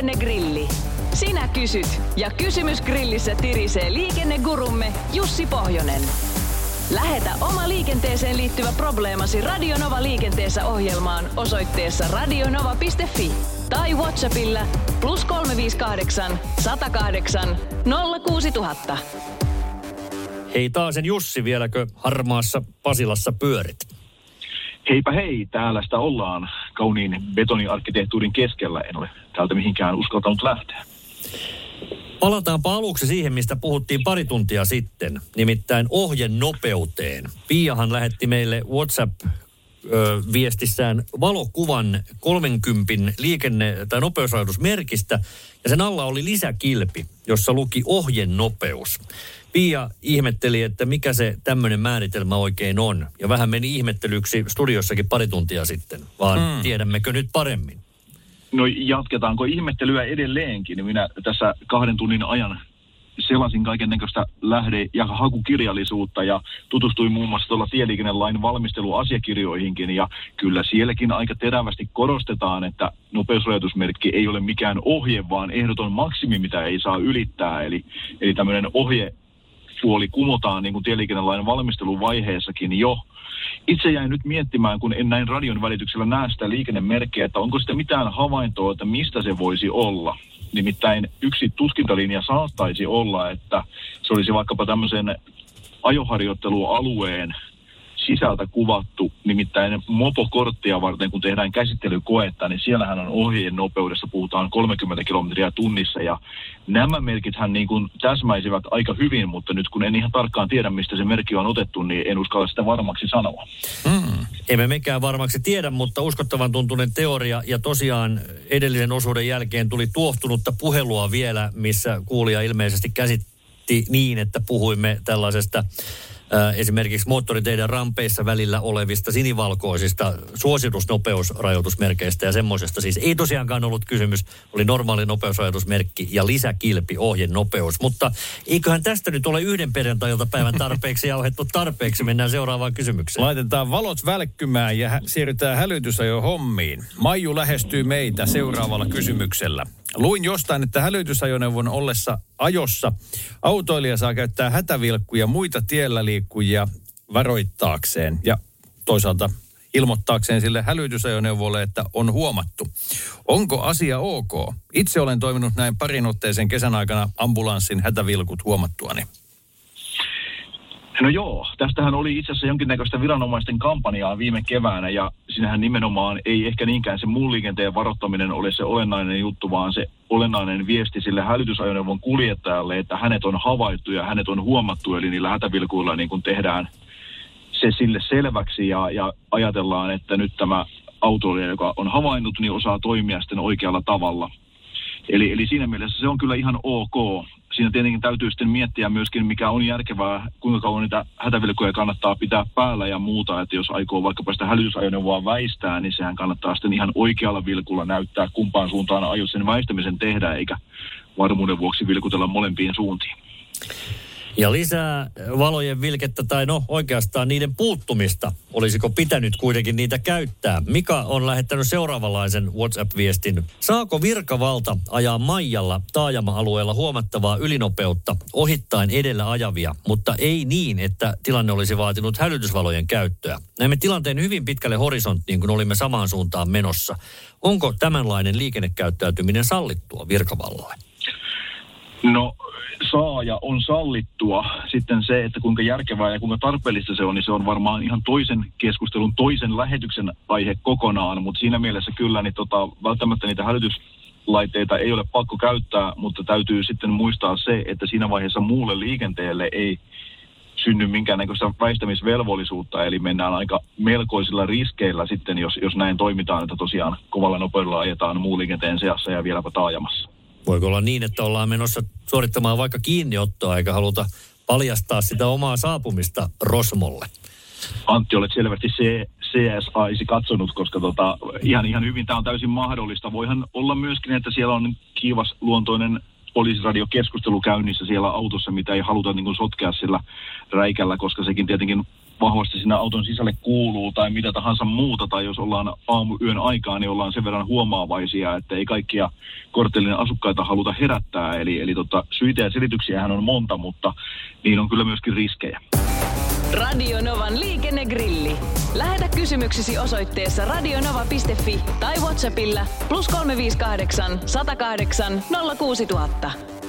Liikennegrilli. Sinä kysyt ja kysymys grillissä tirisee liikennegurumme Jussi Pohjonen. Lähetä oma liikenteeseen liittyvä probleemasi Radionova liikenteessä ohjelmaan osoitteessa radionova.fi tai Whatsappilla plus 358 108 06000. Hei taasen Jussi, vieläkö harmaassa Pasilassa pyörit? Heipä hei, täällä sitä ollaan kauniin betoniarkkitehtuurin keskellä. En ole täältä mihinkään uskaltanut lähteä. Palataanpa aluksi siihen, mistä puhuttiin pari tuntia sitten, nimittäin ohjen nopeuteen. Piahan lähetti meille WhatsApp-viestissään valokuvan 30 liikenne- tai nopeusrajoitusmerkistä, ja sen alla oli lisäkilpi, jossa luki ohjen nopeus. Pia ihmetteli, että mikä se tämmöinen määritelmä oikein on. Ja vähän meni ihmettelyksi studiossakin pari tuntia sitten, vaan mm. tiedämmekö nyt paremmin? No jatketaanko ihmettelyä edelleenkin? Minä tässä kahden tunnin ajan selasin kaiken näköistä lähde- ja hakukirjallisuutta ja tutustuin muun muassa tuolla tieliikennelain valmisteluasiakirjoihinkin ja kyllä sielläkin aika terävästi korostetaan, että nopeusrajoitusmerkki ei ole mikään ohje, vaan ehdoton maksimi, mitä ei saa ylittää. Eli, eli tämmöinen ohje puoli kumotaan niin kuin tieliikennelain valmisteluvaiheessakin jo. Itse jäin nyt miettimään, kun en näin radion välityksellä näe sitä liikennemerkkiä, että onko sitä mitään havaintoa, että mistä se voisi olla. Nimittäin yksi tutkintalinja saattaisi olla, että se olisi vaikkapa tämmöisen ajoharjoittelualueen sisältä kuvattu, nimittäin mopokorttia varten, kun tehdään käsittelykoetta, niin siellähän on ohjeen nopeudessa, puhutaan 30 kilometriä tunnissa, ja nämä merkithän niin kuin täsmäisivät aika hyvin, mutta nyt kun en ihan tarkkaan tiedä, mistä se merkki on otettu, niin en uskalla sitä varmaksi sanoa. Mm. Emme mekään varmaksi tiedä, mutta uskottavan tuntunen teoria, ja tosiaan edellisen osuuden jälkeen tuli tuohtunutta puhelua vielä, missä kuulija ilmeisesti käsitti niin, että puhuimme tällaisesta esimerkiksi moottoriteiden rampeissa välillä olevista sinivalkoisista suositusnopeusrajoitusmerkeistä ja semmoisesta. Siis ei tosiaankaan ollut kysymys, oli normaali nopeusrajoitusmerkki ja lisäkilpi ohjen nopeus. Mutta eiköhän tästä nyt ole yhden perjantailta päivän tarpeeksi jauhettu tarpeeksi. Mennään seuraavaan kysymykseen. Laitetaan valot välkkymään ja hä- siirrytään hälytysajo hommiin. Maiju lähestyy meitä seuraavalla kysymyksellä. Luin jostain, että hälytysajoneuvon ollessa ajossa autoilija saa käyttää hätävilkkuja muita tiellä liikkujia varoittaakseen ja toisaalta ilmoittaakseen sille hälytysajoneuvolle, että on huomattu. Onko asia ok? Itse olen toiminut näin parin otteeseen kesän aikana ambulanssin hätävilkut huomattuani. No joo, tästähän oli itse asiassa jonkinnäköistä viranomaisten kampanjaa viime keväänä ja sinähän nimenomaan ei ehkä niinkään se muun liikenteen varoittaminen ole se olennainen juttu, vaan se olennainen viesti sille hälytysajoneuvon kuljettajalle, että hänet on havaittu ja hänet on huomattu, eli niillä hätävilkuilla niin kuin tehdään se sille selväksi ja, ja ajatellaan, että nyt tämä autoilija, joka on havainnut, niin osaa toimia sitten oikealla tavalla. Eli, eli siinä mielessä se on kyllä ihan ok siinä tietenkin täytyy sitten miettiä myöskin, mikä on järkevää, kuinka kauan niitä hätävilkkoja kannattaa pitää päällä ja muuta. Että jos aikoo vaikkapa sitä hälytysajoneuvoa väistää, niin sehän kannattaa sitten ihan oikealla vilkulla näyttää, kumpaan suuntaan aiot sen väistämisen tehdä, eikä varmuuden vuoksi vilkutella molempiin suuntiin. Ja lisää valojen vilkettä tai no oikeastaan niiden puuttumista. Olisiko pitänyt kuitenkin niitä käyttää? Mika on lähettänyt seuraavanlaisen WhatsApp-viestin. Saako virkavalta ajaa Maijalla taajama-alueella huomattavaa ylinopeutta ohittaen edellä ajavia, mutta ei niin, että tilanne olisi vaatinut hälytysvalojen käyttöä? Näemme tilanteen hyvin pitkälle horisonttiin, kun olimme samaan suuntaan menossa. Onko tämänlainen liikennekäyttäytyminen sallittua virkavallalle? No saa ja on sallittua. Sitten se, että kuinka järkevää ja kuinka tarpeellista se on, niin se on varmaan ihan toisen keskustelun, toisen lähetyksen aihe kokonaan. Mutta siinä mielessä kyllä, niin tota, välttämättä niitä hälytyslaitteita ei ole pakko käyttää, mutta täytyy sitten muistaa se, että siinä vaiheessa muulle liikenteelle ei synny minkäännäköistä väistämisvelvollisuutta, eli mennään aika melkoisilla riskeillä sitten, jos, jos näin toimitaan, että tosiaan kovalla nopeudella ajetaan muu liikenteen seassa ja vieläpä taajamassa. Voiko olla niin, että ollaan menossa suorittamaan vaikka kiinniottoa eikä haluta paljastaa sitä omaa saapumista Rosmolle? Antti, olet selvästi se CSI katsonut, koska tota, ihan, ihan hyvin tämä on täysin mahdollista. Voihan olla myöskin, että siellä on kiivas luontoinen poliisiradiokeskustelu käynnissä siellä autossa, mitä ei haluta niin kuin, sotkea sillä räikällä, koska sekin tietenkin vahvasti sinne auton sisälle kuuluu tai mitä tahansa muuta, tai jos ollaan aamuyön aikaa, niin ollaan sen verran huomaavaisia, että ei kaikkia korttelin asukkaita haluta herättää. Eli, eli tota, syitä ja selityksiähän on monta, mutta niin on kyllä myöskin riskejä. Radio Novan liikennegrilli. Lähetä kysymyksesi osoitteessa radionova.fi tai Whatsappilla plus 358 108 06000.